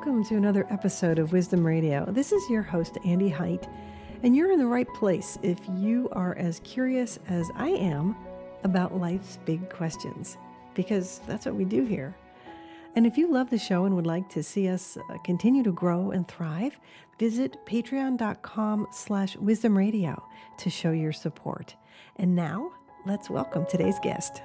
welcome to another episode of Wisdom Radio. This is your host, Andie Hight, and you're in the right place if you are as curious as I am about life's big questions, because that's what we do here. And if you love the show and would like to see us uh, continue to grow and thrive, visit patreon.com slash wisdom radio to show your support. And now, let's welcome today's guest.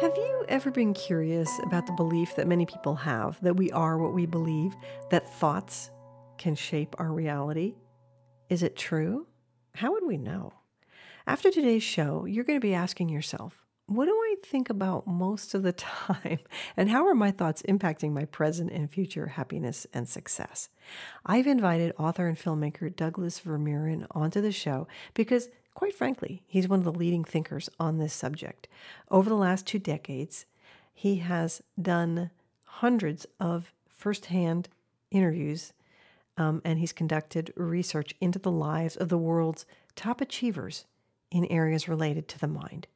Have you ever been curious about the belief that many people have that we are what we believe, that thoughts can shape our reality? Is it true? How would we know? After today's show, you're going to be asking yourself, what do I think about most of the time? And how are my thoughts impacting my present and future happiness and success? I've invited author and filmmaker Douglas Vermeeren onto the show because Quite frankly, he's one of the leading thinkers on this subject. Over the last two decades, he has done hundreds of firsthand interviews um, and he's conducted research into the lives of the world's top achievers in areas related to the mind.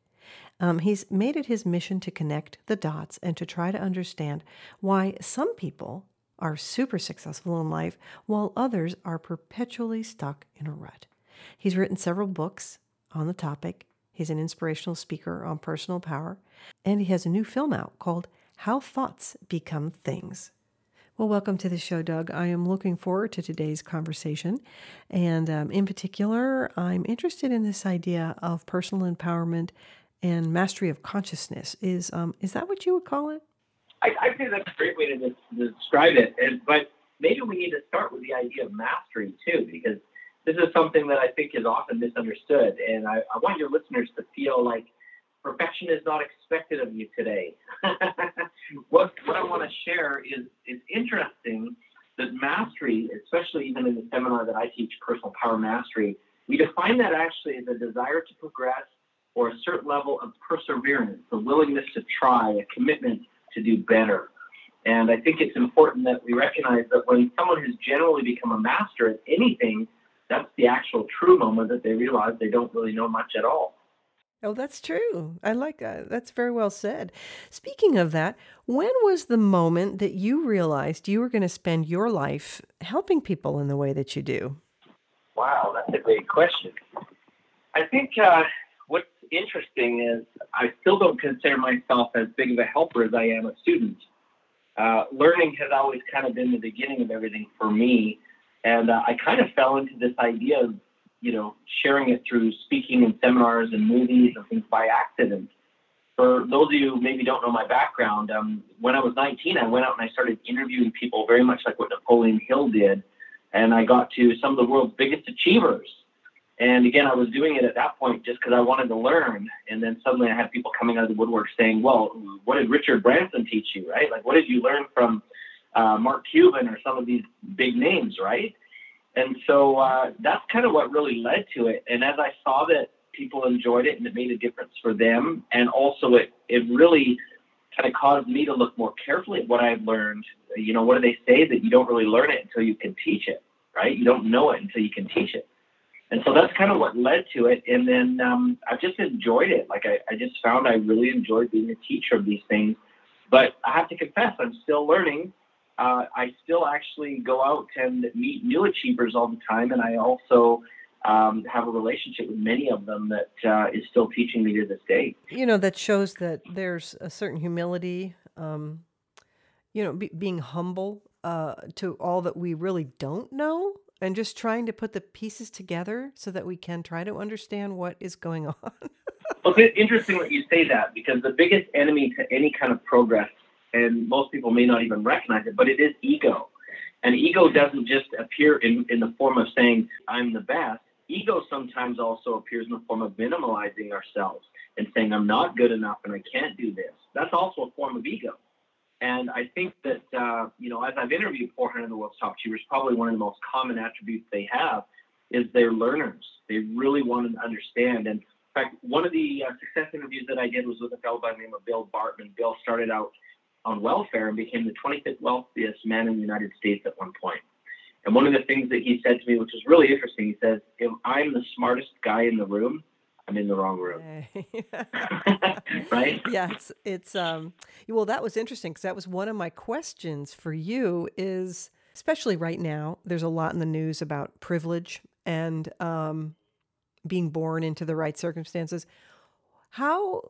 Um, he's made it his mission to connect the dots and to try to understand why some people are super successful in life while others are perpetually stuck in a rut. He's written several books on the topic. He's an inspirational speaker on personal power, and he has a new film out called How Thoughts Become Things. Well, welcome to the show, Doug. I am looking forward to today's conversation. And um, in particular, I'm interested in this idea of personal empowerment and mastery of consciousness. Is, um, is that what you would call it? I, I think that's a great way to, to describe it. And, but maybe we need to start with the idea of mastery, too, because this is something that I think is often misunderstood. And I, I want your listeners to feel like perfection is not expected of you today. what, what I want to share is, is interesting that mastery, especially even in the seminar that I teach, Personal Power Mastery, we define that actually as a desire to progress or a certain level of perseverance, a willingness to try, a commitment to do better. And I think it's important that we recognize that when someone has generally become a master at anything, that's the actual true moment that they realize they don't really know much at all. Oh, that's true. I like that. That's very well said. Speaking of that, when was the moment that you realized you were going to spend your life helping people in the way that you do? Wow, that's a great question. I think uh, what's interesting is I still don't consider myself as big of a helper as I am a student. Uh, learning has always kind of been the beginning of everything for me. And uh, I kind of fell into this idea of, you know, sharing it through speaking and seminars and movies and things by accident. For those of you who maybe don't know my background, um, when I was 19, I went out and I started interviewing people very much like what Napoleon Hill did. And I got to some of the world's biggest achievers. And again, I was doing it at that point just because I wanted to learn. And then suddenly I had people coming out of the woodwork saying, well, what did Richard Branson teach you, right? Like, what did you learn from uh, Mark Cuban or some of these big names, right? And so uh, that's kind of what really led to it. And as I saw that people enjoyed it and it made a difference for them, and also it it really kind of caused me to look more carefully at what I've learned. You know, what do they say that you don't really learn it until you can teach it, right? You don't know it until you can teach it. And so that's kind of what led to it. And then um, I've just enjoyed it. Like I, I just found I really enjoyed being a teacher of these things. But I have to confess, I'm still learning uh, I still actually go out and meet new achievers all the time, and I also um, have a relationship with many of them that uh, is still teaching me to this day. You know, that shows that there's a certain humility, um, you know, be, being humble uh, to all that we really don't know. And just trying to put the pieces together so that we can try to understand what is going on. well, it's interesting that you say that because the biggest enemy to any kind of progress and most people may not even recognize it, but it is ego. And ego doesn't just appear in, in the form of saying, I'm the best. Ego sometimes also appears in the form of minimalizing ourselves and saying, I'm not good enough and I can't do this. That's also a form of ego. And I think that, uh, you know, as I've interviewed 400 of the world's top achievers, probably one of the most common attributes they have is they're learners. They really want to understand. And in fact, one of the uh, success interviews that I did was with a fellow by the name of Bill Bartman. Bill started out on welfare and became the 25th wealthiest man in the United States at one point. And one of the things that he said to me, which was really interesting, he says, if I'm the smartest guy in the room, I'm in the wrong room. right? yeah, it's it's um well that was interesting because that was one of my questions for you is especially right now there's a lot in the news about privilege and um being born into the right circumstances. How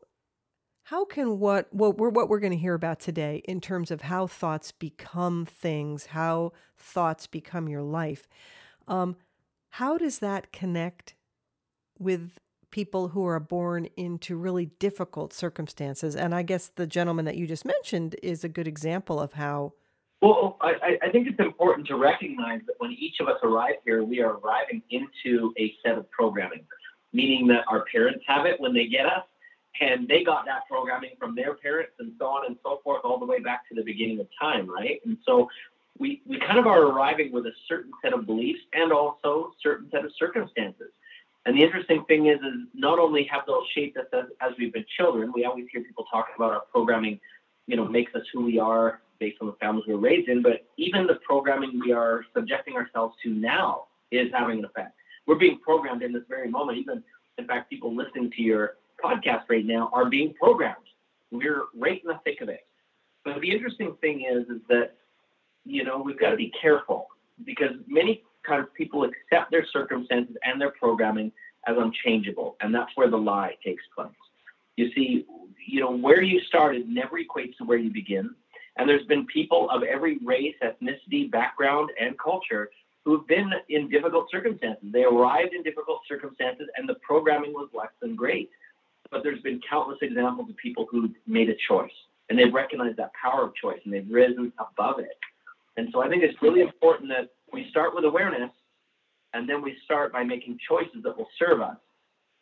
how can what what we're what we're going to hear about today in terms of how thoughts become things, how thoughts become your life, um, how does that connect with people who are born into really difficult circumstances? And I guess the gentleman that you just mentioned is a good example of how. Well, I, I think it's important to recognize that when each of us arrive here, we are arriving into a set of programming, meaning that our parents have it when they get us and they got that programming from their parents and so on and so forth all the way back to the beginning of time right? And so we, we kind of are arriving with a certain set of beliefs and also certain set of circumstances. And the interesting thing is is not only have those shaped us as, as we've been children we always hear people talk about our programming you know makes us who we are based on the families we're raised in but even the programming we are subjecting ourselves to now is having an effect. We're being programmed in this very moment. Even in fact people listening to your podcast right now are being programmed. We're right in the thick of it. But the interesting thing is, is that you know we've got to be careful because many kind of people accept their circumstances and their programming as unchangeable, and that's where the lie takes place. You see, you know where you started never equates to where you begin, and there's been people of every race, ethnicity, background, and culture who've been in difficult circumstances. They arrived in difficult circumstances, and the programming was less than great but there's been countless examples of people who made a choice and they've recognized that power of choice and they've risen above it. And so I think it's really important that we start with awareness and then we start by making choices that will serve us.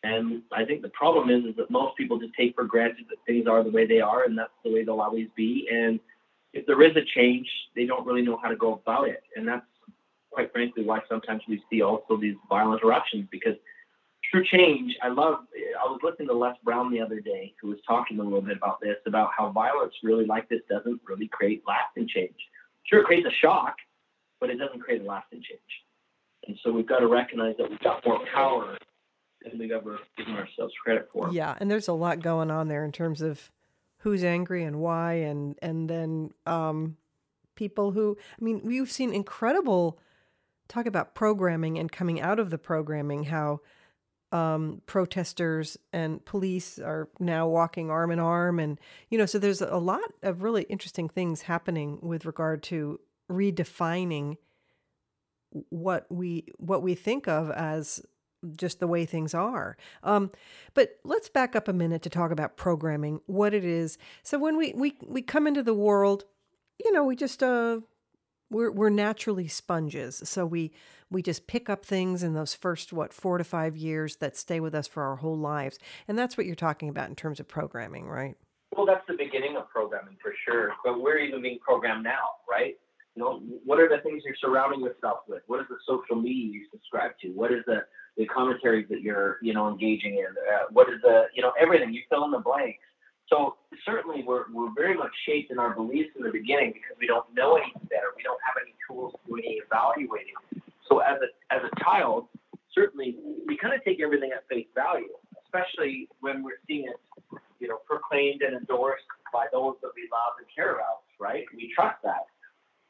And I think the problem is, is that most people just take for granted that things are the way they are and that's the way they'll always be. And if there is a change, they don't really know how to go about it. And that's quite frankly why sometimes we see also these violent eruptions because true change. I love. I was listening to Les Brown the other day, who was talking a little bit about this, about how violence really like this doesn't really create lasting change. Sure, it creates a shock, but it doesn't create a lasting change. And so we've got to recognize that we've got more power than we've ever given ourselves credit for. Yeah, and there's a lot going on there in terms of who's angry and why, and and then um, people who. I mean, we've seen incredible talk about programming and coming out of the programming how um, protesters and police are now walking arm in arm. And, you know, so there's a lot of really interesting things happening with regard to redefining what we what we think of as just the way things are. Um, but let's back up a minute to talk about programming, what it is. So when we we we come into the world, you know, we just uh we're we're naturally sponges. So we we just pick up things in those first what four to five years that stay with us for our whole lives. And that's what you're talking about in terms of programming right? Well that's the beginning of programming for sure. But we're even being programmed now right? You know what are the things you're surrounding yourself with? What is the social media you subscribe to? What is the the commentaries that you're you know engaging in? Uh, what is the you know everything. You fill in the blanks so certainly we're, we're very much shaped in our beliefs in the beginning because we don't know any better. We don't have any tools to do any evaluating. So as a as a child, certainly we kind of take everything at face value, especially when we're seeing it, you know, proclaimed and endorsed by those that we love and care about, right? We trust that.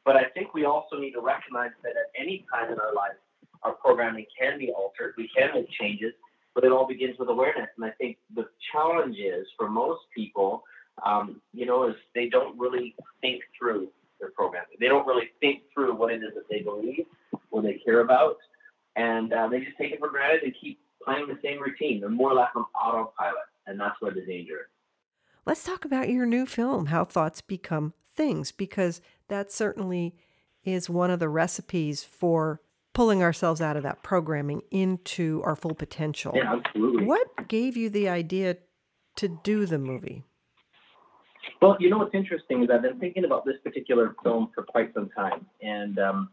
But I think we also need to recognize that at any time in our life, our programming can be altered. We can make changes, but it all begins with awareness. And I think the challenge is for most people, um, you know, is they don't really think through their programming. They don't really think through what it is that they believe or they care about, and uh, they just take it for granted and keep playing the same routine. They're more or less on autopilot, and that's where the danger is. Let's talk about your new film, How Thoughts Become Things, because that certainly is one of the recipes for pulling ourselves out of that programming into our full potential. Yeah, absolutely. What gave you the idea to do the movie? Well, you know what's interesting is I've been thinking about this particular film for quite some time, and um,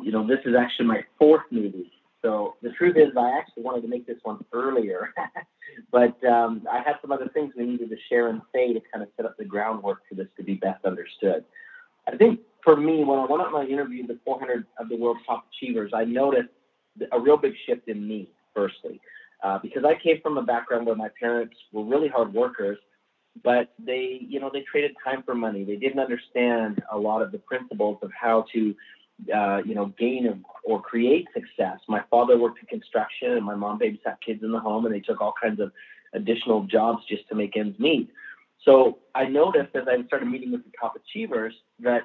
you know this is actually my fourth movie. So the truth is, I actually wanted to make this one earlier, but um, I had some other things we needed to share and say to kind of set up the groundwork for this to be best understood. I think for me, when I went and I interviewed the 400 of the world's top achievers, I noticed a real big shift in me, firstly, uh, because I came from a background where my parents were really hard workers, but they, you know, they traded time for money. They didn't understand a lot of the principles of how to, uh, you know, gain or create success. My father worked in construction, and my mom babysat kids in the home, and they took all kinds of additional jobs just to make ends meet. So I noticed as I started meeting with the top achievers that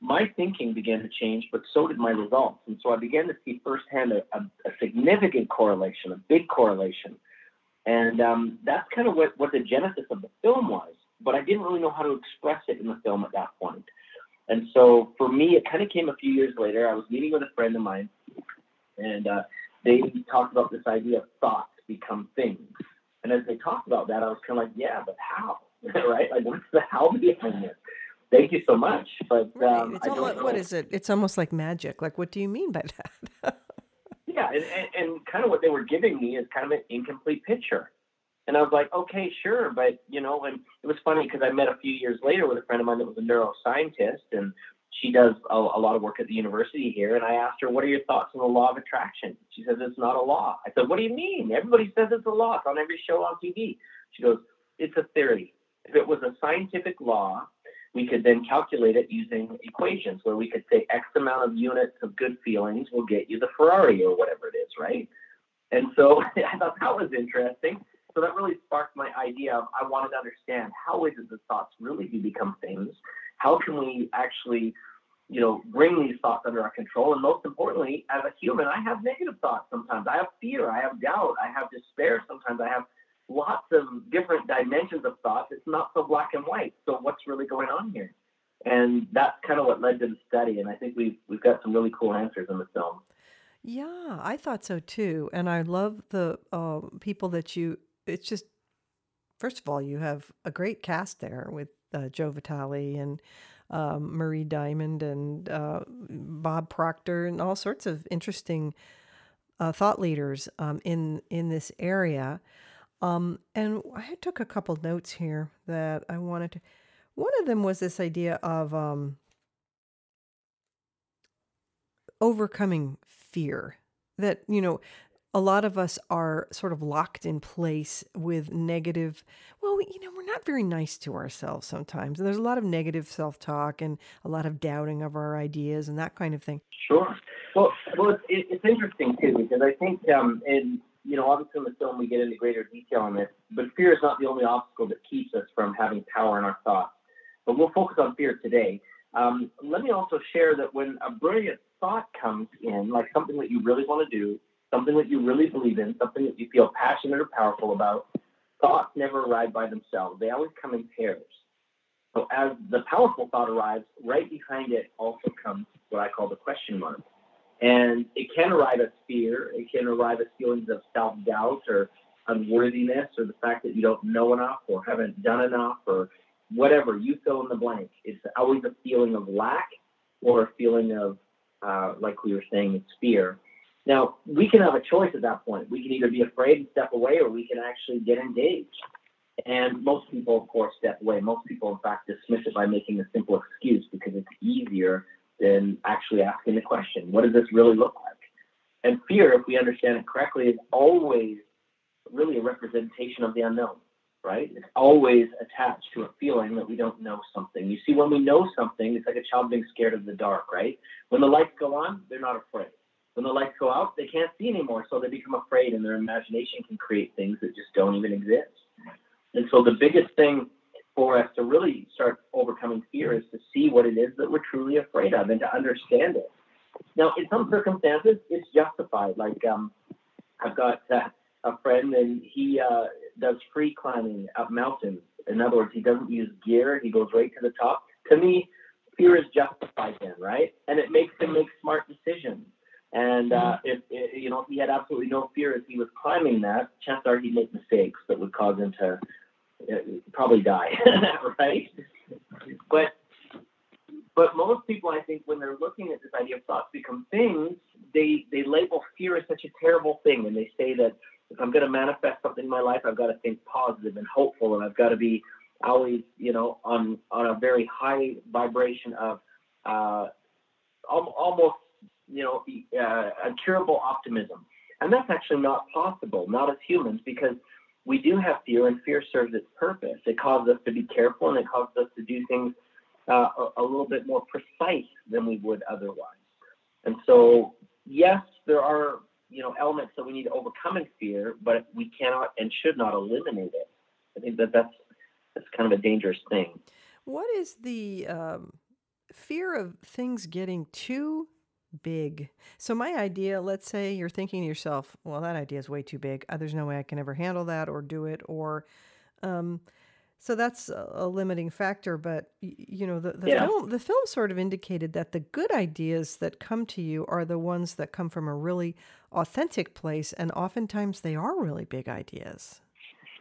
my thinking began to change, but so did my results. And so I began to see firsthand a, a, a significant correlation, a big correlation. And um, that's kind of what, what the genesis of the film was. But I didn't really know how to express it in the film at that point. And so for me, it kind of came a few years later. I was meeting with a friend of mine, and uh, they talked about this idea of thoughts become things. And as they talked about that, I was kind of like, yeah, but how? right? Like, what's the how behind this? Thank you so much. But um, it's almost, what is it? It's almost like magic. Like, what do you mean by that? yeah, and, and, and kind of what they were giving me is kind of an incomplete picture. And I was like, okay, sure, but you know, and it was funny because I met a few years later with a friend of mine that was a neuroscientist, and she does a, a, lot of work at the university here. And I asked her, what are your thoughts on the law of attraction? She says it's not a law. I said, what do you mean? Everybody says it's a law. It's on every show on TV. She goes, it's a theory. If it was a scientific law, we could then calculate it using equations where we could say X amount of units of good feelings will get you the Ferrari or whatever it is, right? And so I thought that was interesting. So that really sparked my idea of I wanted to understand how is it that thoughts really do become things? How can we actually, you know, bring these thoughts under our control? And most importantly, as a human, I have negative thoughts sometimes. I have fear, I have doubt, I have despair. Sometimes I have lots of different dimensions of thought. It's not so black and white. So what's really going on here? And that's kind of what led to the study. And I think we've we've got some really cool answers in the film. Yeah, I thought so too. And I love the uh, people that you. It's just first of all, you have a great cast there with uh, Joe Vitale and um, Marie Diamond and uh, Bob Proctor and all sorts of interesting uh, thought leaders um, in in this area. Um, and I took a couple notes here that I wanted to. One of them was this idea of um, overcoming fear. That, you know, a lot of us are sort of locked in place with negative, well, you know, we're not very nice to ourselves sometimes. And there's a lot of negative self talk and a lot of doubting of our ideas and that kind of thing. Sure. Well, well it's, it's interesting too, because I think um, in you know, obviously in the film we get into greater detail on this, but fear is not the only obstacle that keeps us from having power in our thoughts. But we'll focus on fear today. Um, let me also share that when a brilliant thought comes in, like something that you really want to do, something that you really believe in, something that you feel passionate or powerful about, thoughts never arrive by themselves. They always come in pairs. So as the powerful thought arrives, right behind it also comes what I call the question mark. And it can arrive as fear, it can arrive as feelings of self doubt or unworthiness or the fact that you don't know enough or haven't done enough or whatever. You fill in the blank. It's always a feeling of lack or a feeling of, uh, like we were saying, it's fear. Now, we can have a choice at that point. We can either be afraid and step away or we can actually get engaged. And most people, of course, step away. Most people, in fact, dismiss it by making a simple excuse because it's easier than actually asking the question, what does this really look like? And fear, if we understand it correctly, is always really a representation of the unknown, right? It's always attached to a feeling that we don't know something. You see, when we know something, it's like a child being scared of the dark, right? When the lights go on, they're not afraid. When the lights go out, they can't see anymore, so they become afraid, and their imagination can create things that just don't even exist. And so the biggest thing for us to really start overcoming fear is to see what it is that we're truly afraid of and to understand it. Now, in some circumstances, it's justified. Like um, I've got uh, a friend and he uh, does free climbing up mountains. In other words, he doesn't use gear; he goes right to the top. To me, fear is justified then, right? And it makes him make smart decisions. And uh, if, if you know if he had absolutely no fear as he was climbing that, chances are he'd make mistakes that would cause him to probably die, right? But but most people, I think, when they're looking at this idea of thoughts become things, they they label fear as such a terrible thing, and they say that if I'm going to manifest something in my life, I've got to think positive and hopeful, and I've got to be always, you know, on on a very high vibration of uh, almost, you know, uh, incurable optimism. And that's actually not possible, not as humans, because we do have fear, and fear serves its purpose. It causes us to be careful, and it causes us to do things uh, a, little bit more precise than we would otherwise. And so, yes, there are you know elements that we need to overcome in fear, but we cannot and should not eliminate it. I think that that's that's kind of a dangerous thing. What is the um, fear of things getting too big? So, my idea, let's say you're thinking to yourself, well, that idea is way too big. Uh, There's no way I can ever handle that or do it. Or, um, so that's a, a limiting factor. But, you know, the, the Yeah. film, the film sort of indicated that the good ideas that come to you are the ones that come from a really authentic place. And oftentimes they are really big ideas.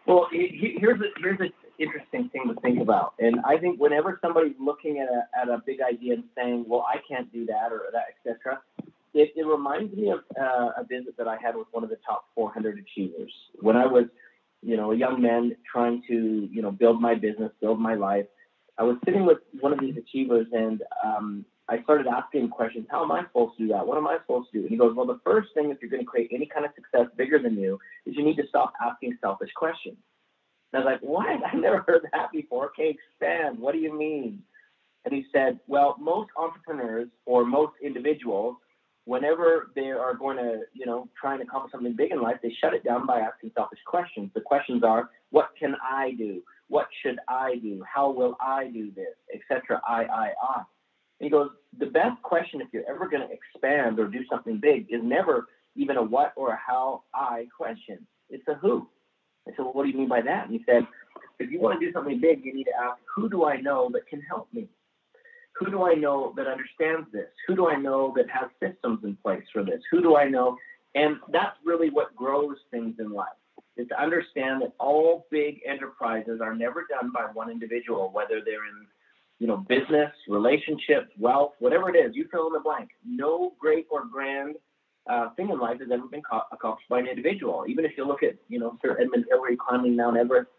Well, he- he- here's a, here's an interesting thing to think about, and I think whenever somebody's looking at a at a big idea and saying, "Well, I can't do that," or that, etc., it, it reminds me of uh, a visit that I had with one of the top 400 achievers when I was, you know, a young man trying to, you know, build my business, build my life. I was sitting with one of these achievers, and um, I started asking questions. How am I supposed to do that? What am I supposed to do? And he goes, Well, the first thing if you're going to create any kind of success bigger than you is you need to stop asking selfish questions. And I was like, What? I never heard that before. Okay, expand. What do you mean? And he said, Well, most entrepreneurs or most individuals, whenever they are going to, you know, try and accomplish something big in life, they shut it down by asking selfish questions. The questions are, What can I do? What should I do? How will I do this? Etc. I, I, I. And he goes, the best question if you're ever going to expand or do something big is never even a what or a how I question. It's a who. I said, well, what do you mean by that? And he said, if you want to do something big, you need to ask, who do I know that can help me? Who do I know that understands this? Who do I know that has systems in place for this? Who do I know? And that's really what grows things in life is to understand that all big enterprises are never done by one individual, whether they're in you know, business, relationships, wealth, whatever it is, you fill in the blank. No great or grand uh, thing in life has ever been co- accomplished by an individual. Even if you look at, you know, Sir Edmund Hillary climbing Mount Everest,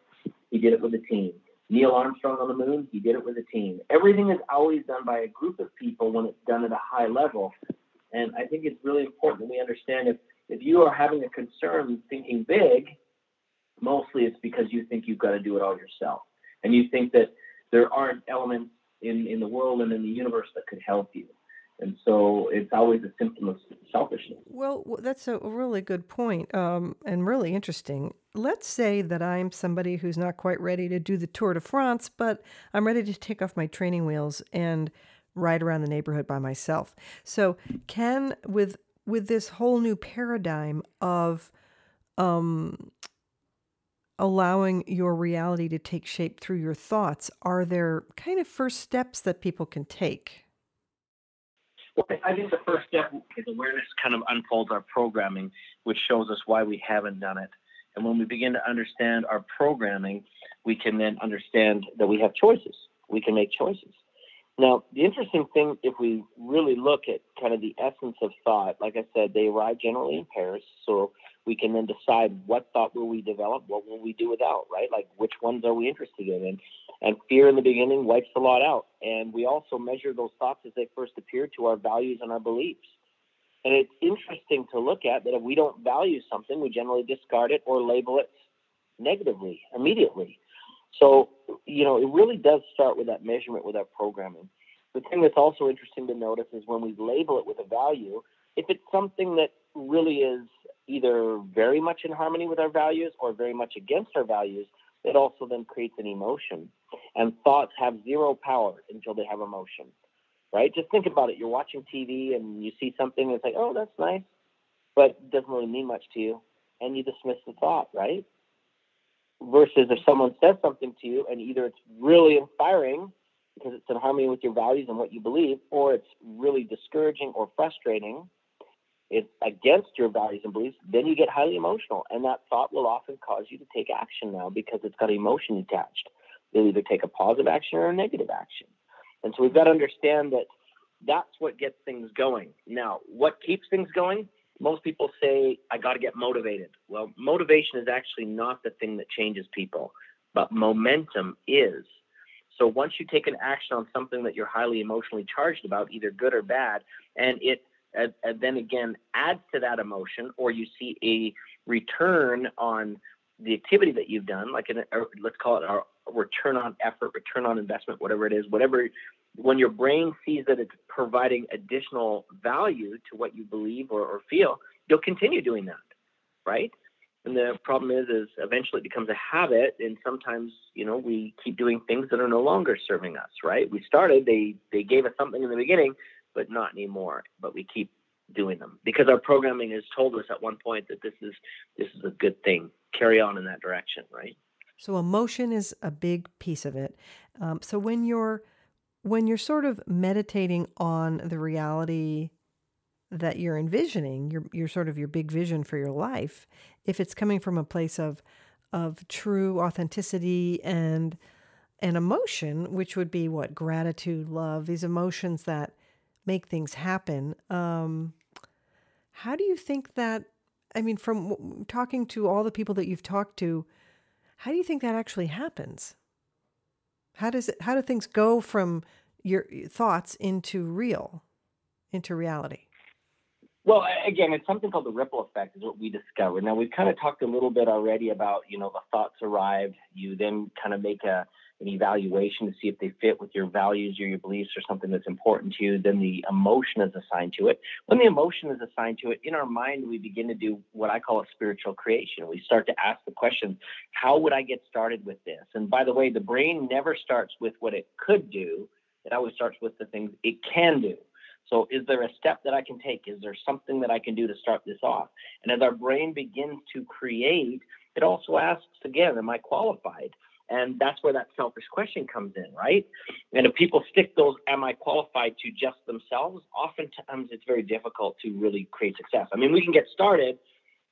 he did it with a team. Neil Armstrong on the moon, he did it with a team. Everything is always done by a group of people when it's done at a high level. And I think it's really important that we understand if, if you are having a concern thinking big, mostly it's because you think you've got to do it all yourself. And you think that there aren't elements in, in the world and in the universe that could help you. And so it's always a symptom of selfishness. Well, that's a really good point, um, and really interesting. Let's say that I'm somebody who's not quite ready to do the Tour de France, but I'm ready to take off my training wheels and ride around the neighborhood by myself. So, can with with this whole new paradigm of um, allowing your reality to take shape through your thoughts, are there kind of first steps that people can take? Well, I think the first step is awareness kind of unfolds our programming, which shows us why we haven't done it. And when we begin to understand our programming, we can then understand that we have choices. We can make choices. Now, the interesting thing, if we really look at kind of the essence of thought, like I said, they arrive generally in pairs. So we can then decide what thought will we develop, what will we do without, right? Like which ones are we interested in? And, and fear in the beginning wipes a lot out. And we also measure those thoughts as they first appear to our values and our beliefs. And it's interesting to look at that if we don't value something, we generally discard it or label it negatively immediately. So, you know, it really does start with that measurement with our programming. The thing that's also interesting to notice is when we label it with a value, if it's something that really is either very much in harmony with our values or very much against our values, it also then creates an emotion. And thoughts have zero power until they have emotion, right? Just think about it. You're watching TV and you see something and it's like, oh, that's nice, but it doesn't really mean much to you. And you dismiss the thought, right? Versus if someone says something to you and either it's really inspiring because it's in harmony with your values and what you believe, or it's really discouraging or frustrating, it's against your values and beliefs, then you get highly emotional. And that thought will often cause you to take action now because it's got emotion attached. You'll either take a positive action or a negative action. And so we've got to understand that that's what gets things going. Now, what keeps things going? Most people say, I got to get motivated. Well, motivation is actually not the thing that changes people, but momentum is. So once you take an action on something that you're highly emotionally charged about, either good or bad, and it and, and then again adds to that emotion, or you see a return on the activity that you've done, like an, let's call it a return on effort, return on investment, whatever it is, whatever, when your brain sees that it's providing additional value to what you believe or, or feel, you'll continue doing that, right? And the problem is, is eventually it becomes a habit, and sometimes, you know, we keep doing things that are no longer serving us, right? We started, they they gave us something in the beginning, but not anymore. But we keep doing them because our programming has told us at one point that this is this is a good thing. Carry on in that direction, right? So emotion is a big piece of it. Um, so when you're when you're sort of meditating on the reality that you're envisioning, your your sort of your big vision for your life, if it's coming from a place of of true authenticity and and emotion, which would be what gratitude, love, these emotions that make things happen. Um, how do you think that? I mean, from talking to all the people that you've talked to, how do you think that actually happens? How does it? How do things go from your thoughts into real, into reality? Well, again, it's something called the ripple effect, is what we discovered. Now, we've kind of talked a little bit already about, you know, the thoughts arrived. You then kind of make a, an evaluation to see if they fit with your values or your beliefs or something that's important to you. Then the emotion is assigned to it. When the emotion is assigned to it, in our mind, we begin to do what I call a spiritual creation. We start to ask the question, how would I get started with this? And by the way, the brain never starts with what it could do, it always starts with the things it can do. So, is there a step that I can take? Is there something that I can do to start this off? And as our brain begins to create, it also asks again, Am I qualified? And that's where that selfish question comes in, right? And if people stick those, Am I qualified to just themselves? Oftentimes it's very difficult to really create success. I mean, we can get started,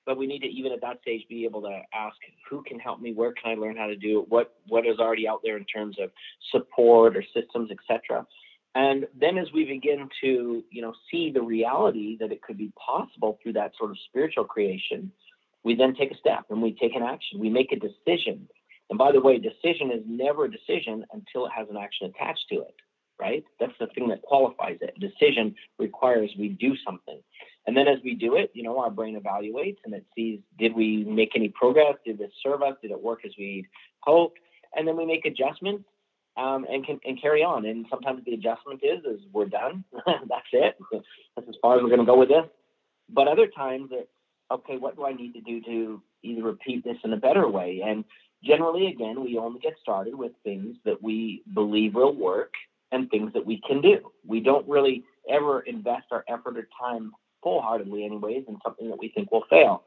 but we need to even at that stage be able to ask who can help me where can i learn how to do it what what is already out there in terms of support or systems etc and then as we begin to, you know, see the reality that it could be possible through that sort of spiritual creation, we then take a step and we take an action. We make a decision. And by the way, decision is never a decision until it has an action attached to it, right? That's the thing that qualifies it. Decision requires we do something. And then as we do it, you know, our brain evaluates and it sees did we make any progress? Did this serve us? Did it work as we hoped? And then we make adjustments um, and can and carry on. And sometimes the adjustment is is we're done. That's it. That's as far as we're going to go with this. But other times it's okay. What do I need to do to either repeat this in a better way? And generally, again, we only get started with things that we believe will work and things that we can do. We don't really ever invest our effort or time full-heartedly, anyways, in something that we think will fail.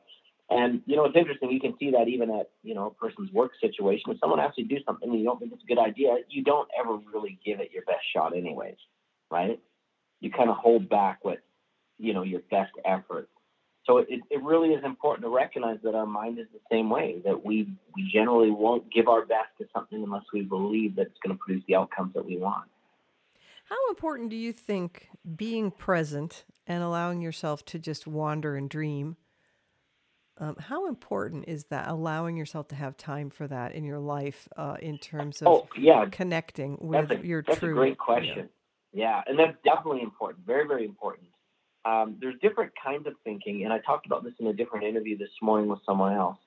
And you know, it's interesting. You can see that even at you know a person's work situation. If someone asks you to do something and you don't think it's a good idea, you don't ever really give it your best shot, anyways, right? You kind of hold back with you know your best effort. So it, it really is important to recognize that our mind is the same way. That we we generally won't give our best to something unless we believe that it's going to produce the outcomes that we want. How important do you think being present and allowing yourself to just wander and dream? Um, how important is that allowing yourself to have time for that in your life uh, in terms of oh, yeah. connecting with that's a, your that's true? a great question. Yeah. yeah. and that's definitely important. Very, very important. Um, there's different kinds of thinking, and I talked about this in a different interview this morning with someone else.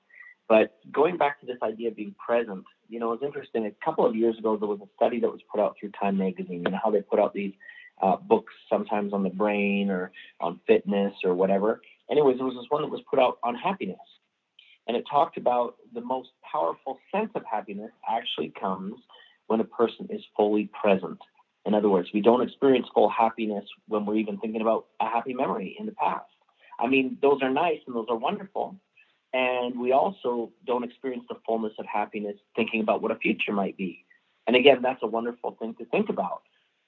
But going back to this idea of being present, you know, it's interesting. A couple of years ago, there was a study that was put out through Time Magazine, and how they put out these uh, books sometimes on the brain or on fitness or whatever anyways, there was this one that was put out on happiness. And it talked about the most powerful sense of happiness actually comes when a person is fully present. In other words, we don't experience full happiness when we're even thinking about a happy memory in the past. I mean, those are nice and those are wonderful. And we also don't experience the fullness of happiness thinking about what a future might be. And again, that's a wonderful thing to think about.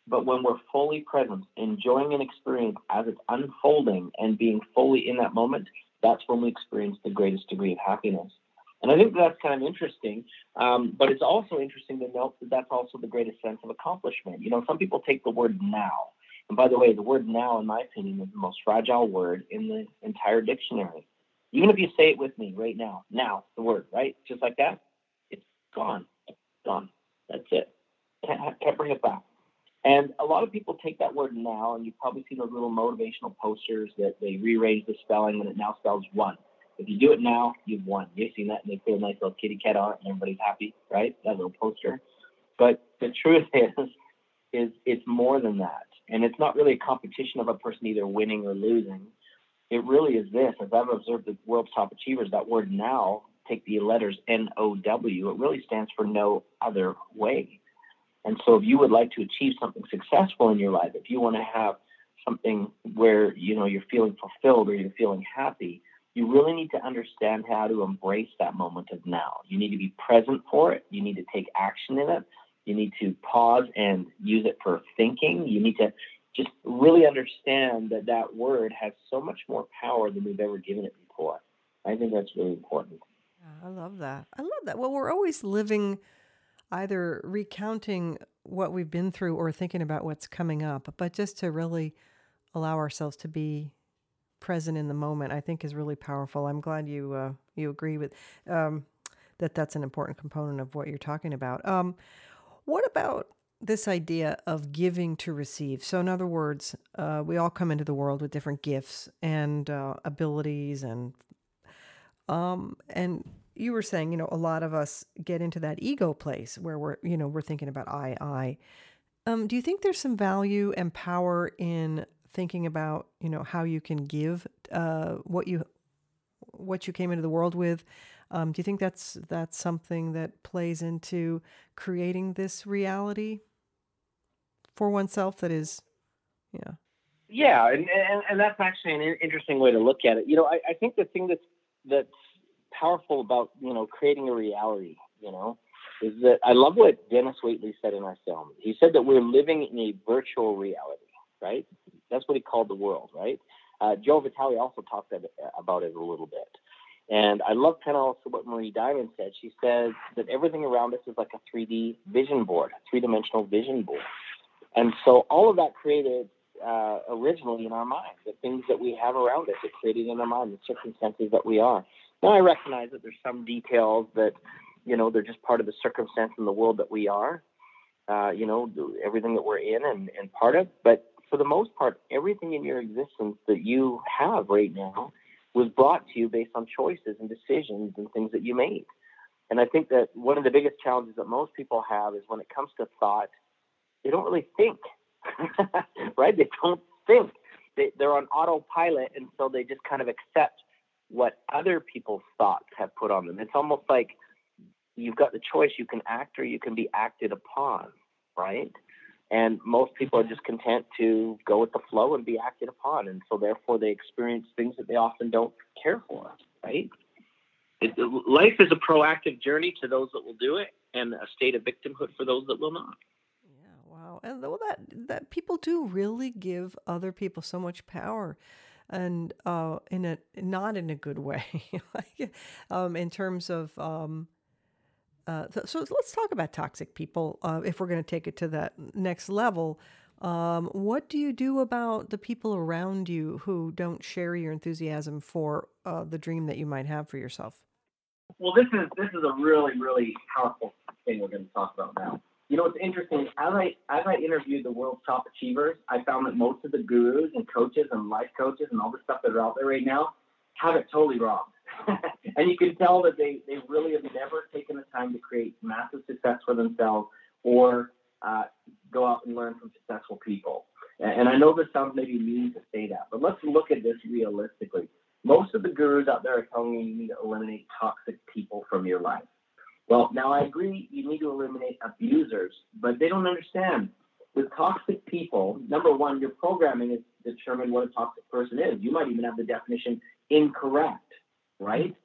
But when we're fully present, enjoying an experience as it's unfolding and being fully in that moment, that's when we experience the greatest degree of happiness. And I think that's kind of interesting. Um, but it's also interesting to note that that's also the greatest sense of accomplishment. You know, some people take the word now. And by the way, the word now, in my opinion, is the most fragile word in the entire dictionary. Even if you say it with me right now, now, the word, right? Just like that, it's gone. It's gone. That's it. Can't, can't bring it back. And a lot of people take that word now, and you've probably see those little motivational posters that they rearrange the spelling and it now spells one. If you do it now, you've won. You've seen that, and they put a nice little kitty cat on it, and everybody's happy, right? That little poster. But the truth is, is it's more than that, and it's not really a competition of a person either winning or losing. It really is this. As I've observed the world's top achievers, that word now, take the letters N O W, it really stands for no other way. And so, if you would like to achieve something successful in your life, if you want to have something where you know you're feeling fulfilled or you're feeling happy, you really need to understand how to embrace that moment of now. You need to be present for it. You need to take action in it. You need to pause and use it for thinking. You need to just really understand that that word has so much more power than we've ever given it before. I think that's really important. I love that. I love that. Well, we're always living either recounting what we've been through or thinking about what's coming up, but just to really allow ourselves to be present in the moment, I think is really powerful. I'm glad you uh, you agree with um, that. That's an important component of what you're talking about. Um, what about this idea of giving to receive? So, in other words, uh, we all come into the world with different gifts and uh, abilities, and um, and you were saying, you know, a lot of us get into that ego place where we're, you know, we're thinking about I, I. Um, do you think there's some value and power in thinking about, you know, how you can give uh, what you what you came into the world with? Um, do you think that's that's something that plays into creating this reality for oneself that is, yeah. Yeah, and, and, and that's actually an interesting way to look at it. You know, I, I think the thing that's that's powerful about you know creating a reality, you know, is that I love what Dennis Waitley said in our film. He said that we're living in a virtual reality, right? That's what he called the world, right? Uh, Joe Vitale also talked about it a little bit. And I love kind of also what Marie Diamond said. She says that everything around us is like a 3D vision board, a three dimensional vision board. And so all of that created uh, originally in our mind, the things that we have around us, it created in our mind, the circumstances that we are. Now I recognize that there's some details that, you know, they're just part of the circumstance in the world that we are, uh, you know, everything that we're in and, and part of. But for the most part, everything in your existence that you have right now was brought to you based on choices and decisions and things that you made. And I think that one of the biggest challenges that most people have is when it comes to thought, they don't really think, right? They don't think. They, they're on autopilot, and so they just kind of accept what other people's thoughts have put on them. It's almost like you've got the choice you can act or you can be acted upon, right? And most people are just content to go with the flow and be acted upon. And so therefore they experience things that they often don't care for, right? It, life is a proactive journey to those that will do it and a state of victimhood for those that will not. Yeah, wow. And well, that that people do really give other people so much power and uh, in a not in a good way, like, um, in terms of. Um, uh, so, so, let's talk about toxic people. Uh, if we're going to take it to that next level, um, what do you do about the people around you who don't share your enthusiasm for uh, the dream that you might have for yourself? Well, this is this is a really really powerful thing we're going to talk about now. You know, what's interesting, as I, as I interviewed the world's top achievers, I found that most of the gurus and coaches and life coaches and all the stuff that are out there right now have it totally wrong. and you can tell that they, they really have never taken the time to create massive success for themselves or uh, go out and learn from successful people. And I know this sounds maybe mean to say that, but let's look at this realistically. Most of the gurus out there are telling you you need to eliminate toxic people from your life. Well, now I agree you need to eliminate abusers, but they don't understand. With toxic people, number one, your programming is determined what a toxic person is. You might even have the definition incorrect, right?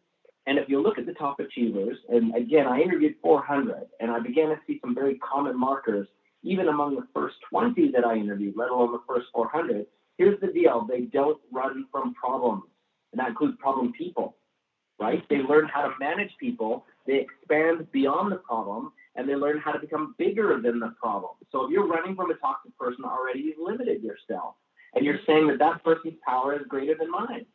And if you look at the top achievers, and again, I interviewed 400, and I began to see some very common markers, even among the first 20 that I interviewed, let alone the first 400. Here's the deal they don't run from problems, and that includes problem people, right? They learn how to manage people they expand beyond the problem and they learn how to become bigger than the problem. So if you're running from a toxic person already, you've limited yourself. And you're saying that that person's power is greater than mine.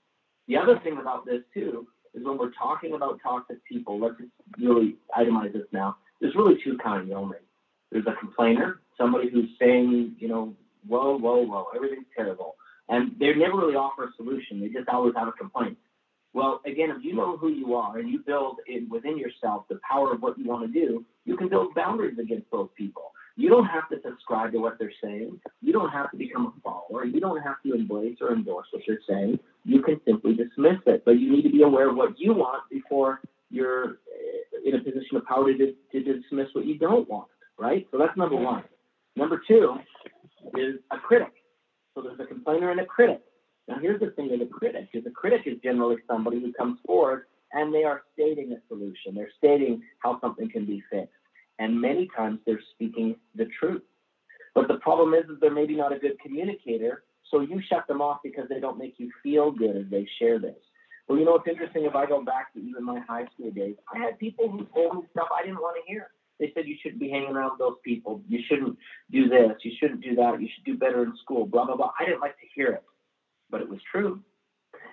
The other thing about this, too, is when we're talking about toxic people, let's really itemize this now. There's really two kinds only. There's a complainer, somebody who's saying, you know, whoa, whoa, whoa, everything's terrible. And they never really offer a solution. They just always have a complaint. Well, again, if you know who you are and you build in within yourself the power of what you want to do, you can build boundaries against those people. You don't have to subscribe to what they're saying. You don't have to become a follower. You don't have to embrace or endorse what they're saying. You can simply dismiss it. But you need to be aware of what you want before you're eh, in a position of power to, to dismiss what you don't want, right? So that's number one. Number two is a critic. So there's a complainer and a critic. Now here's the thing with a critic is a critic is generally somebody who comes forward and they are stating a solution. They're stating how something can be fixed and many times they're speaking the truth. But the problem is, is they're maybe not a good communicator, so you shut them off because they don't make you feel good as they share this. Well, you know what's interesting? If I go back to even my high school days, I had people who told me stuff I didn't want to hear. They said you shouldn't be hanging around with those people. You shouldn't do this. You shouldn't do that. You should do better in school. Blah blah blah. I didn't like to hear it, but it was true,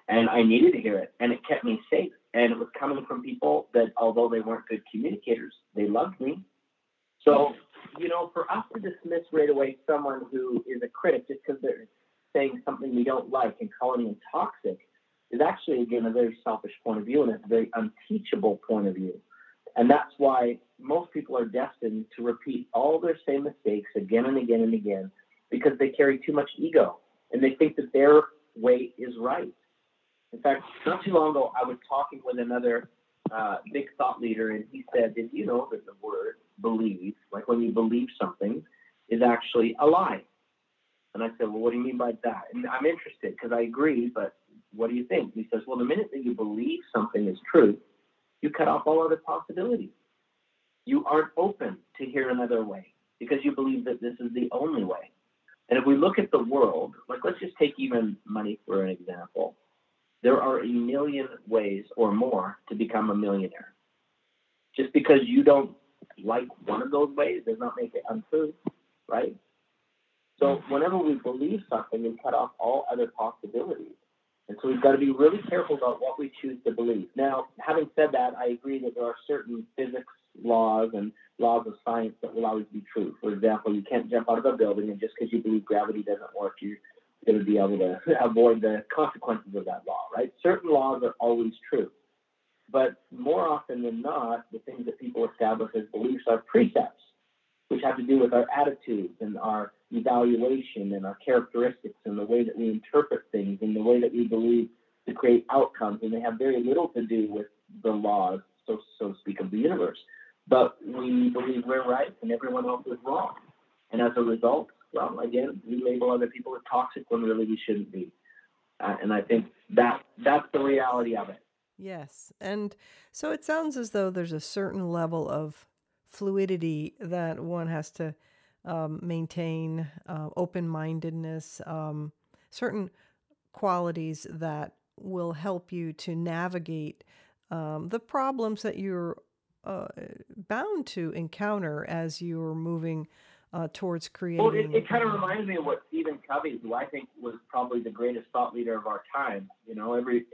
and I needed to hear it, and it kept me safe. And it was coming from people that, although they weren't good communicators, they loved me so, you know, for us to dismiss right away someone who is a critic just because they're saying something we don't like and calling them toxic is actually, again, a very selfish point of view and it's a very unteachable point of view. And that's why most people are destined to repeat all their same mistakes again and again and again because they carry too much ego and they think that their way is right. In fact, not too long ago, I was talking with another uh, big thought leader, and he said, Did you know that the word believe, like when you believe something, is actually a lie. And I said, Well, what do you mean by that? And I'm interested because I agree, but what do you think? he says, Well, the minute that you believe something is true, you cut off all other possibilities. You aren't open to hear another way because you believe that this is the only way. And if we look at the world, like let's just take even money for an example. There are a million ways or more to become a millionaire. Just because you don't like one of those ways does not make it untrue, right? So mm-hmm. whenever we believe something, we cut off all other possibilities. And so we've got to be really careful about what we choose to believe. Now, having said that, I agree that there are certain physics laws and laws of science that will always be true. For example, you can't jump out of a building and just because you believe gravity doesn't work, you're going to be able to avoid the consequences of that law, right? Certain laws are always true. But more often than not, the things that people establish as beliefs are precepts, which have to do with our attitudes and our evaluation and our characteristics and the way that we interpret things and the way that we believe to create outcomes. And they have very little to do with the laws, so, so to speak, of the universe. But we believe we're right and everyone else is wrong. And as a result, well, again, we label other people as toxic when really we shouldn't be. Uh, and I think that that's the reality of it. Yes. And so it sounds as though there's a certain level of fluidity that one has to um, maintain, uh, open mindedness, um, certain qualities that will help you to navigate um, the problems that you're uh, bound to encounter as you're moving uh, towards creating. Well, it, it kind of reminds me of what Stephen Covey, who I think was probably the greatest thought leader of our time. You know, every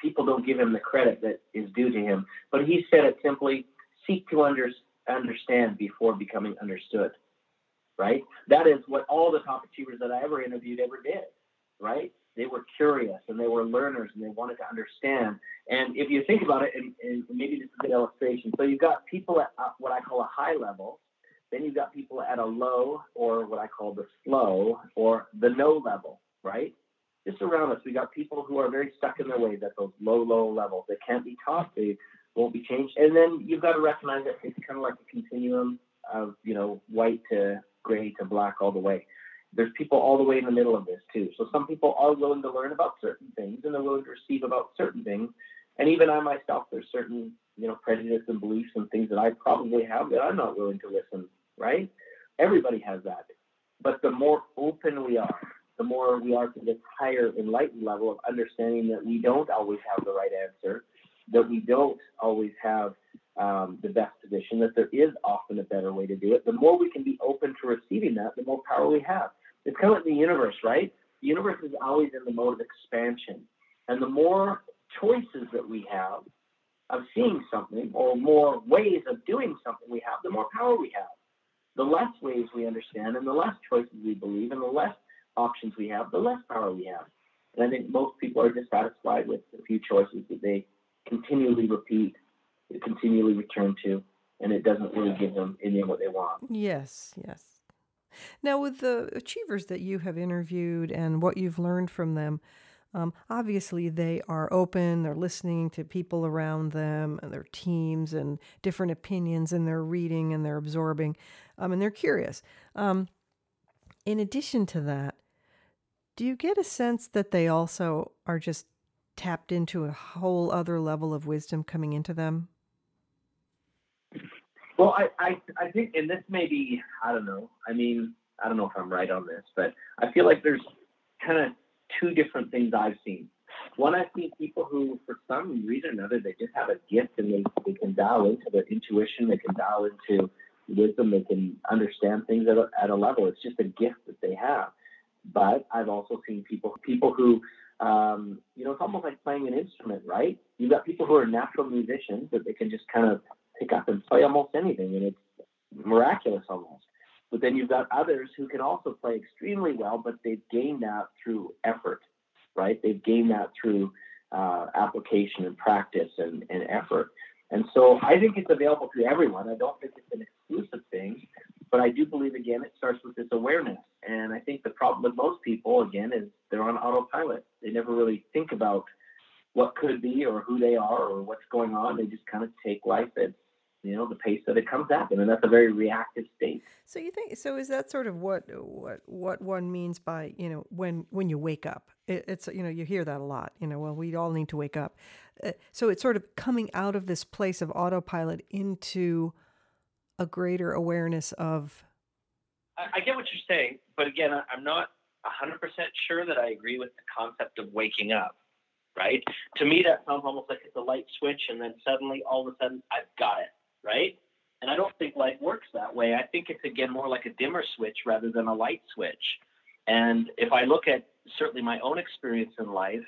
people don't give him the credit that is due to him, but he said it simply: seek to under, understand before becoming understood. Right? That is what all the top achievers that I ever interviewed ever did. Right? They were curious and they were learners and they wanted to understand. And if you think about it, and, and maybe this is a good illustration. So you've got people at uh, what I call a high level then you've got people at a low or what I call the slow or the no level, right? Just around us, we got people who are very stuck in their ways at those low, low levels. They can't be taught. They won't be changed. And then you've got to recognize that it's kind of like a continuum of, you know, white to gray to black all the way. There's people all the way in the middle of this too. So some people are willing to learn about certain things and they're willing to receive about certain things. And even I myself, there's certain, you know, prejudice and beliefs and things that I probably have that I'm not willing to listen right? Everybody has that. But the more open we are, the more we are to this higher enlightened level of understanding that we don't always have the right answer, that we don't always have um, the best position, that there is often a better way to do it. The more we can be open to receiving that, the more power we have. It's kind of like the universe, right? The universe is always in the mode of expansion. And the more choices that we have of seeing something or more ways of doing something we have, the more power we have the less ways we understand and the less choices we believe and the less options we have, the less power we have. And I think most people are dissatisfied with the few choices that they continually repeat, they continually return to, and it doesn't really give them any of what they want. Yes, yes. Now, with the achievers that you have interviewed and what you've learned from them, um, obviously they are open, they're listening to people around them and their teams and different opinions, and they're reading and they're absorbing, um, and they're curious. Um, in addition to that, do you get a sense that they also are just tapped into a whole other level of wisdom coming into them? Well, I, I, I think, and this may be, I don't know. I mean, I don't know if I'm right on this, but I feel like there's kind of two different things I've seen. One, I've seen people who, for some reason or another, they just have a gift and they, they can dial into their intuition, they can dial into wisdom, they can understand things at a, at a level. It's just a gift that they have. But I've also seen people people who um, you know, it's almost like playing an instrument, right? You've got people who are natural musicians that they can just kind of pick up and play almost anything, and it's miraculous almost. But then you've got others who can also play extremely well, but they've gained that through effort, right? They've gained that through uh, application and practice and, and effort. And so I think it's available to everyone. I don't think it's an exclusive thing, but I do believe, again, it starts with this awareness. And I think the problem with most people, again, is they're on autopilot. They never really think about what could be or who they are or what's going on. They just kind of take life at you know the pace that it comes at them, and that's a very reactive state. So you think so? Is that sort of what what what one means by you know when when you wake up? It, it's you know you hear that a lot. You know, well, we all need to wake up. Uh, so it's sort of coming out of this place of autopilot into a greater awareness of. I, I get what you're saying, but again, I, I'm not 100% sure that I agree with the concept of waking up, right? To me, that sounds almost like it's a light switch, and then suddenly, all of a sudden, I've got it, right? And I don't think life works that way. I think it's, again, more like a dimmer switch rather than a light switch. And if I look at certainly my own experience in life,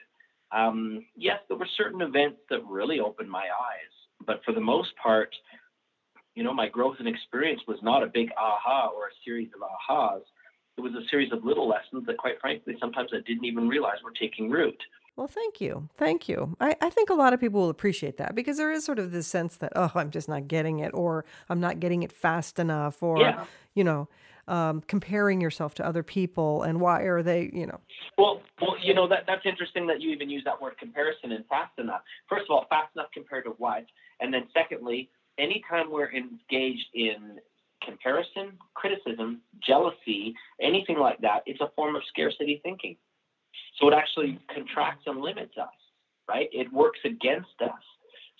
um, yes, there were certain events that really opened my eyes. But for the most part, you know, my growth and experience was not a big aha or a series of ahas. It was a series of little lessons that, quite frankly, sometimes I didn't even realize were taking root. Well, thank you. Thank you. I, I think a lot of people will appreciate that because there is sort of this sense that, oh, I'm just not getting it, or I'm not getting it fast enough, or, Yeah. you know, um, comparing yourself to other people and why are they, you know. Well, well, you know that that's interesting that you even use that word comparison and fast enough. First of all, fast enough compared to what? And then secondly, anytime we're engaged in comparison, criticism, jealousy, anything like that, it's a form of scarcity thinking. So it actually contracts and limits us, right? It works against us.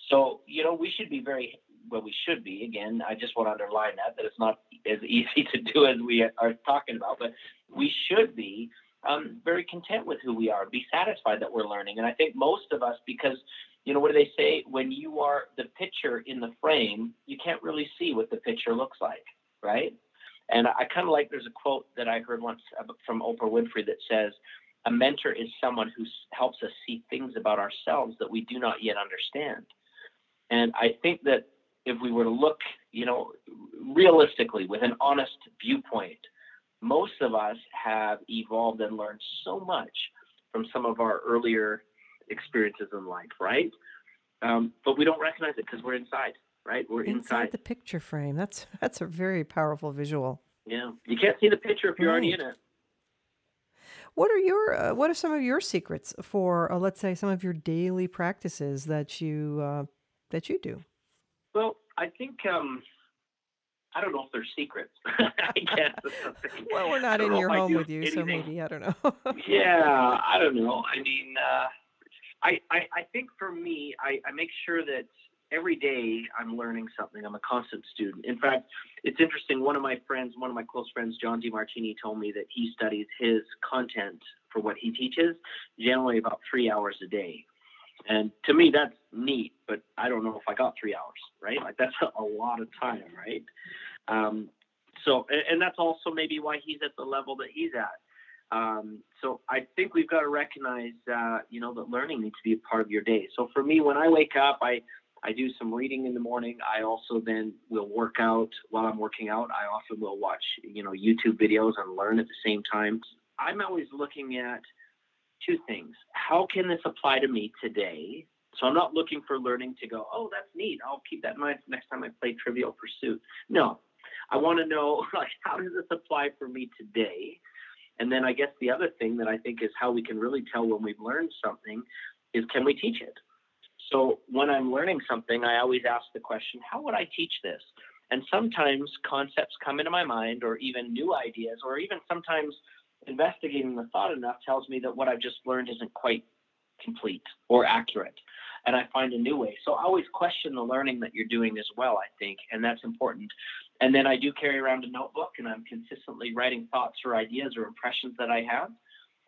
So, you know, we should be very, well, we should be, again, I just want to underline that, that it's not as easy to do as we are talking about, but we should be um, very content with who we are, be satisfied that we're learning. And I think most of us, because, you know, what do they say? When you are the picture in the frame, you can't really see what the picture looks like, right? And I kind of like there's a quote that I heard once from Oprah Winfrey that says, a mentor is someone who helps us see things about ourselves that we do not yet understand. And I think that if we were to look, you know, realistically with an honest viewpoint, most of us have evolved and learned so much from some of our earlier experiences in life, right? Um, but we don't recognize it because we're inside, right? We're inside, inside. the picture frame. That's that's a very powerful visual. Yeah, you can't see the picture if you're already in it. What are your uh, what are some of your secrets for uh, let's say some of your daily practices that you uh, that you do? Well, I think um, I don't know if they're secrets. I guess. Well, we're not in your home with you, so maybe I don't know. yeah, I don't know. I mean, uh, I, I I think for me, I, I make sure that every day I'm learning something. I'm a constant student. In fact, it's interesting. One of my friends, one of my close friends, John Demartini, told me that he studies his content for what he teaches generally about three hours a day. And to me, that's neat, but I don't know if I got three hours, right? Like that's a lot of time, right? Um, so, and, that's also maybe why he's at the level that he's at. Um, so I think we've got to recognize, uh, you know, that learning needs to be a part of your day. So for me, when I wake up, I I do some reading in the morning. I also then will work out while I'm working out. I often will watch, you know, YouTube videos and learn at the same time. I'm always looking at two things. How can this apply to me today? So I'm not looking for learning to go, oh, that's neat. I'll keep that in mind next time I play Trivial Pursuit. No, I want to know like how does this apply for me today? And then I guess the other thing that I think is how we can really tell when we've learned something is can we teach it? So when I'm learning something, I always ask the question, how would I teach this? And sometimes concepts come into my mind, or even new ideas, or even sometimes investigating the thought enough tells me that what I've just learned isn't quite complete or accurate. And I find a new way. So I always question the learning that you're doing as well, I think, and that's important. And then I do carry around a notebook and I'm consistently writing thoughts or ideas or impressions that I have.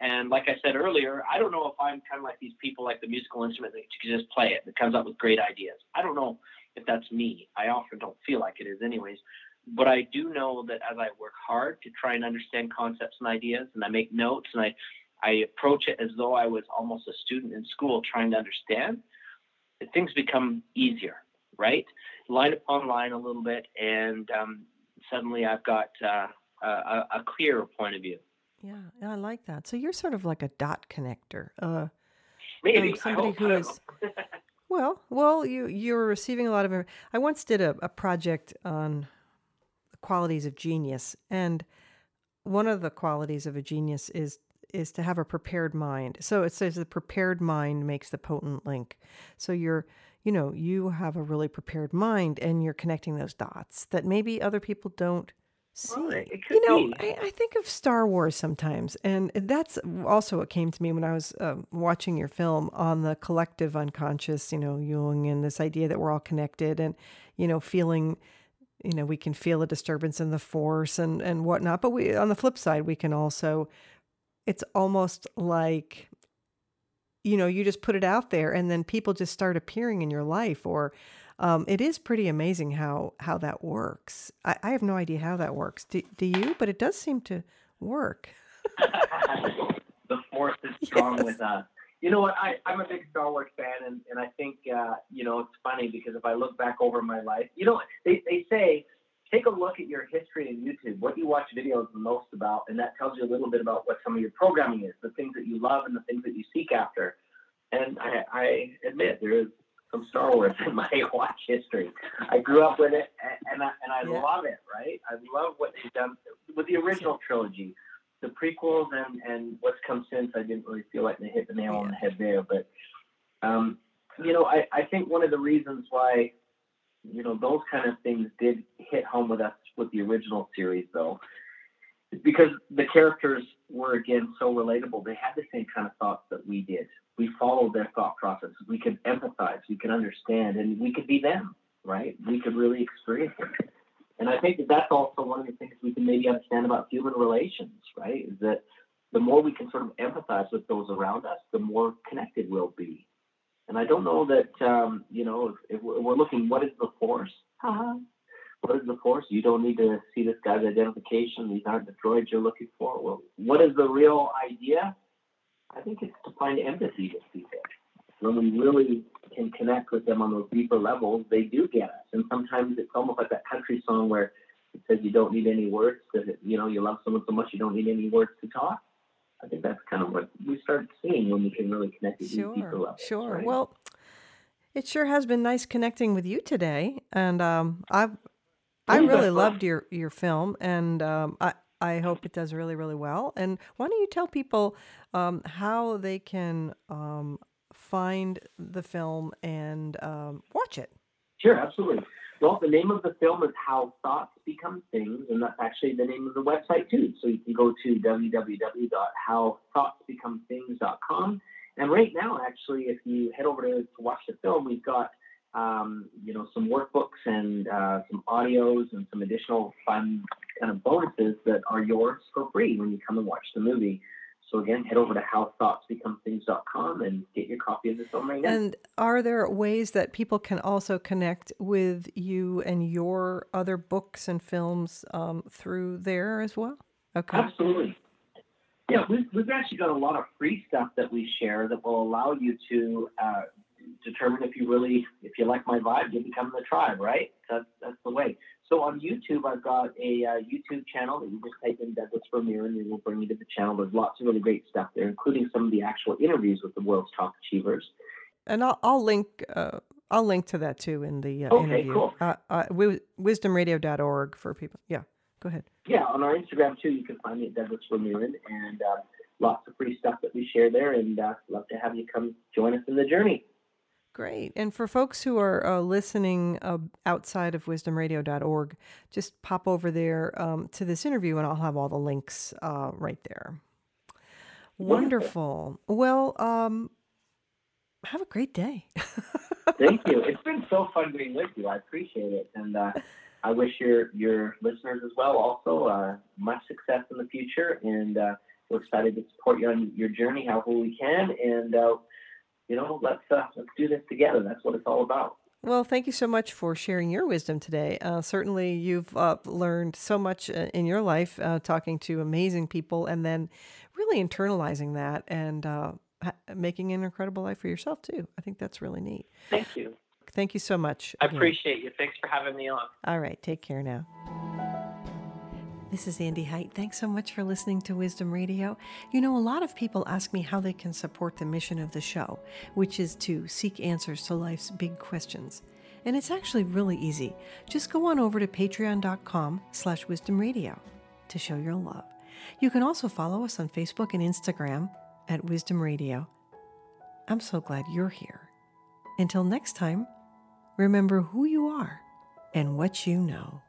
And like I said earlier, I don't know if I'm kind of like these people like the musical instrument that you can just play it that comes up with great ideas. I don't know if that's me. I often don't feel like it is, anyways. But I do know that as I work hard to try and understand concepts and ideas, and I make notes and I, I approach it as though I was almost a student in school trying to understand, things become easier, right? Line upon line a little bit, and um, suddenly I've got uh, a, a clearer point of view. Yeah, I like that. So you're sort of like a dot connector. Uh, Maybe um, somebody who is well, well, you you're receiving a lot of. I once did a, a project on qualities of genius, and one of the qualities of a genius is is to have a prepared mind. So it says the prepared mind makes the potent link. So you're, you know, you have a really prepared mind, and you're connecting those dots that maybe other people don't see. Well, you know. I, I, think of Star Wars sometimes, and that's also what came to me when I was uh, watching your film on the collective unconscious. You know, Jung and this idea that we're all connected, and you know, feeling. You know, we can feel a disturbance in the force and and whatnot, but we on the flip side, we can also. It's almost like you know you just put it out there and then people just start appearing in your life or um, it is pretty amazing how how that works. I, I have no idea how that works. Do, do you? But it does seem to work. the force is strong Yes. with us. You know what? I, I'm a big Star Wars fan, and, and I think, uh, you know, it's funny because if I look back over my life, you know, they, they say take a look at your history on YouTube, what you watch videos the most about, and that tells you a little bit about what some of your programming is, the things that you love and the things that you seek after. And I, I admit there is some Star Wars in my watch history. I grew up with it, and I, and I Yeah. love it. Right? I love what they've done with the original trilogy. The prequels and and what's come since, I didn't really feel like they hit the nail on the head there. But um, you know, I, I think one of the reasons why you know those kind of things did hit home with us with the original series, though, is because the characters were again so relatable. They had the same kind of thoughts that we did. We followed their thought process. We could empathize. We could understand, and we could be them. Right? We could really experience it. And I think that that's also one of the things we can maybe understand about human relations. Right? Is that the more we can sort of empathize with those around us, the more connected we'll be. And I don't know that, um, you know, if, if we're looking, what is the force? Haha. What is the force? You don't need to see this guy's identification. These aren't the droids you're looking for. Well, what is the real idea? I think it's to find empathy with people. When we really can connect with them on those deeper levels, they do get us. And sometimes it's almost like that country song where it says you don't need any words you know, you love someone so much you don't need any words to talk. I think that's kind of what we start seeing when we can really connect at these deeper Sure, levels. sure. right? Well, it sure has been nice connecting with you today, and um, I've I Mm, really loved your your film, and um, I I hope it does really really well. And why don't you tell people um, how they can um, find the film and um, watch it? Sure, absolutely. Well, the name of the film is How Thoughts Become Things, and that's actually the name of the website too. So you can go to www.howthoughtsbecomethings.com. And right now, actually, if you head over to, to watch the film, we've got um, you know some workbooks and uh, some audios and some additional fun kind of bonuses that are yours for free when you come and watch the movie. So again, head over to howthoughtsbecomethings.com and get your copy of the film right now. And are there ways that people can also connect with you and your other books and films um, through there as well? Okay. Absolutely. Yeah, we've, we've actually got a lot of free stuff that we share that will allow you to uh, determine if you really, if you like my vibe, you become the tribe, right? That's, that's the way. So on YouTube, I've got a uh, YouTube channel that you just type in Douglas Vermeeren and it will bring you to the channel. There's lots of really great stuff there, including some of the actual interviews with the world's top achievers. And I'll, I'll link uh, I'll link to that too in the uh, Okay, interview. cool. Uh, uh, wisdomradio.org for people. Yeah, go ahead. Yeah, on our Instagram too, you can find me at Douglas Vermeeren and uh, lots of free stuff that we share there. And uh, love to have you come join us in the journey. Great. And for folks who are uh, listening uh, outside of wisdomradio.org, just pop over there um, to this interview and I'll have all the links uh, right there. Wonderful. Well, um, have a great day. Thank you. It's been so fun being with you. I appreciate it, and uh, I wish your your listeners as well also uh, much success in the future. And uh, we're excited to support you on your journey however we can. And uh, you know, let's uh, let's do this together. That's what it's all about. Well, thank you so much for sharing your wisdom today. Uh, certainly, you've uh, learned so much uh, in your life uh, talking to amazing people and then really internalizing that and uh, ha- making an incredible life for yourself, too. I think that's really neat. Thank you. Thank you so much. I again. appreciate you. Thanks for having me on. All right, take care now. This is Andie Hight. Thanks so much for listening to Wisdom Radio. You know, a lot of people ask me how they can support the mission of the show, which is to seek answers to life's big questions. And it's actually really easy. Just go on over to patreon.com slash wisdom radio to show your love. You can also follow us on Facebook and Instagram at Wisdom Radio. I'm so glad you're here. Until next time, remember who you are and what you know.